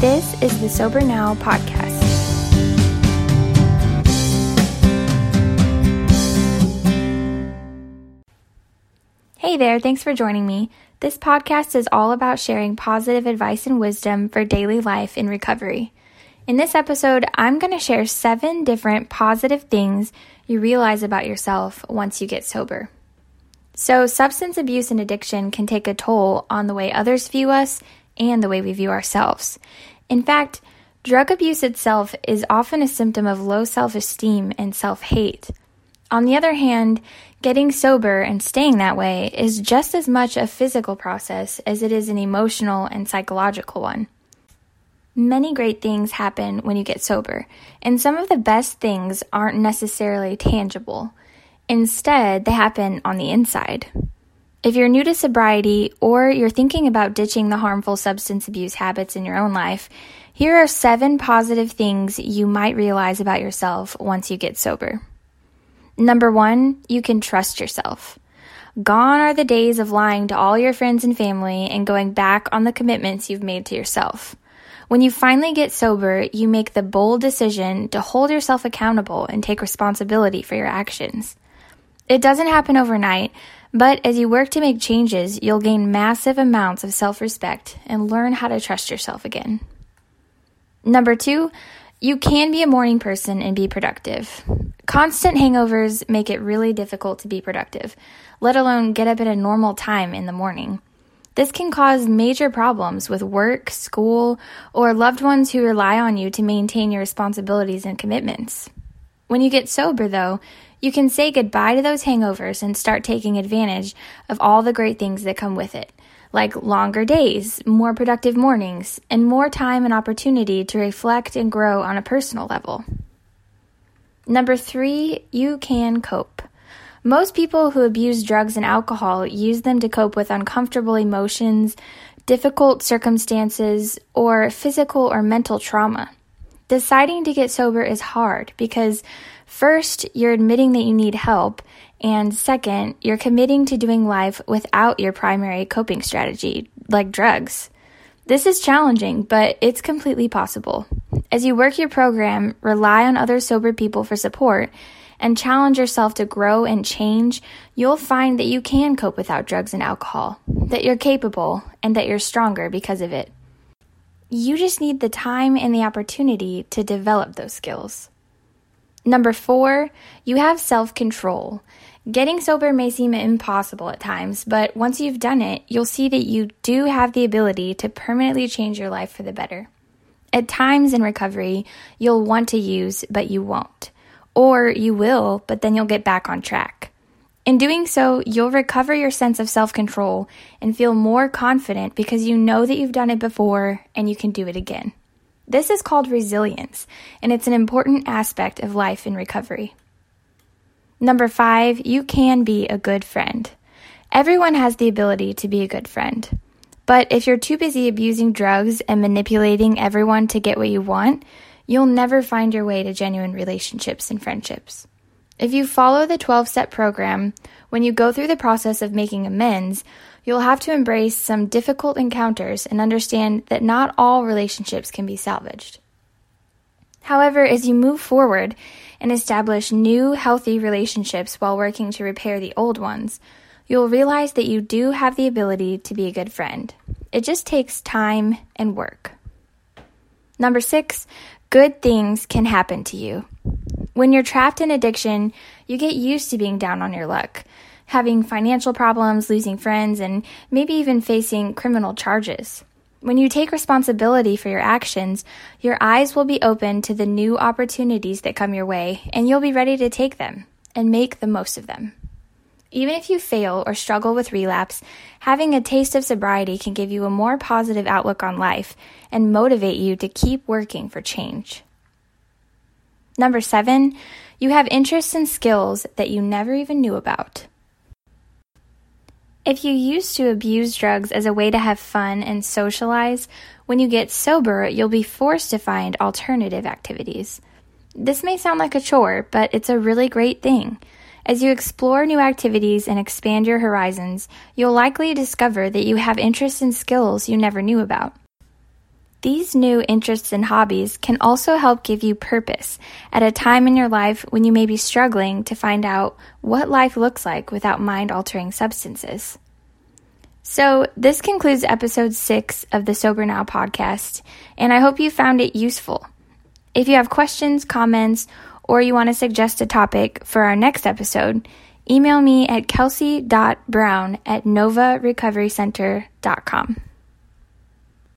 This is the Sober Now podcast. Hey there, thanks for joining me. This podcast is all about sharing positive advice and wisdom for daily life in recovery. In this episode, I'm going to share seven different positive things you realize about yourself once you get sober. So, substance abuse and addiction can take a toll on the way others view us and the way we view ourselves. In fact, drug abuse itself is often a symptom of low self esteem and self hate. On the other hand, getting sober and staying that way is just as much a physical process as it is an emotional and psychological one. Many great things happen when you get sober, and some of the best things aren't necessarily tangible. Instead, they happen on the inside. If you're new to sobriety or you're thinking about ditching the harmful substance abuse habits in your own life, here are seven positive things you might realize about yourself once you get sober. Number one, you can trust yourself. Gone are the days of lying to all your friends and family and going back on the commitments you've made to yourself. When you finally get sober, you make the bold decision to hold yourself accountable and take responsibility for your actions. It doesn't happen overnight, but as you work to make changes, you'll gain massive amounts of self respect and learn how to trust yourself again. Number two, you can be a morning person and be productive. Constant hangovers make it really difficult to be productive, let alone get up at a normal time in the morning. This can cause major problems with work, school, or loved ones who rely on you to maintain your responsibilities and commitments. When you get sober, though, you can say goodbye to those hangovers and start taking advantage of all the great things that come with it like longer days, more productive mornings, and more time and opportunity to reflect and grow on a personal level. Number three, you can cope. Most people who abuse drugs and alcohol use them to cope with uncomfortable emotions, difficult circumstances, or physical or mental trauma. Deciding to get sober is hard because first, you're admitting that you need help, and second, you're committing to doing life without your primary coping strategy, like drugs. This is challenging, but it's completely possible. As you work your program, rely on other sober people for support, and challenge yourself to grow and change, you'll find that you can cope without drugs and alcohol, that you're capable, and that you're stronger because of it. You just need the time and the opportunity to develop those skills. Number four, you have self control. Getting sober may seem impossible at times, but once you've done it, you'll see that you do have the ability to permanently change your life for the better. At times in recovery, you'll want to use, but you won't. Or you will, but then you'll get back on track. In doing so, you'll recover your sense of self control and feel more confident because you know that you've done it before and you can do it again. This is called resilience, and it's an important aspect of life in recovery. Number five, you can be a good friend. Everyone has the ability to be a good friend. But if you're too busy abusing drugs and manipulating everyone to get what you want, you'll never find your way to genuine relationships and friendships. If you follow the 12 step program, when you go through the process of making amends, you'll have to embrace some difficult encounters and understand that not all relationships can be salvaged. However, as you move forward and establish new, healthy relationships while working to repair the old ones, you'll realize that you do have the ability to be a good friend. It just takes time and work. Number six, good things can happen to you. When you're trapped in addiction, you get used to being down on your luck, having financial problems, losing friends, and maybe even facing criminal charges. When you take responsibility for your actions, your eyes will be open to the new opportunities that come your way, and you'll be ready to take them and make the most of them. Even if you fail or struggle with relapse, having a taste of sobriety can give you a more positive outlook on life and motivate you to keep working for change. Number seven, you have interests and skills that you never even knew about. If you used to abuse drugs as a way to have fun and socialize, when you get sober, you'll be forced to find alternative activities. This may sound like a chore, but it's a really great thing. As you explore new activities and expand your horizons, you'll likely discover that you have interests and skills you never knew about. These new interests and hobbies can also help give you purpose at a time in your life when you may be struggling to find out what life looks like without mind altering substances. So, this concludes episode six of the Sober Now podcast, and I hope you found it useful. If you have questions, comments, or you want to suggest a topic for our next episode, email me at kelsey.brown at novarecoverycenter.com.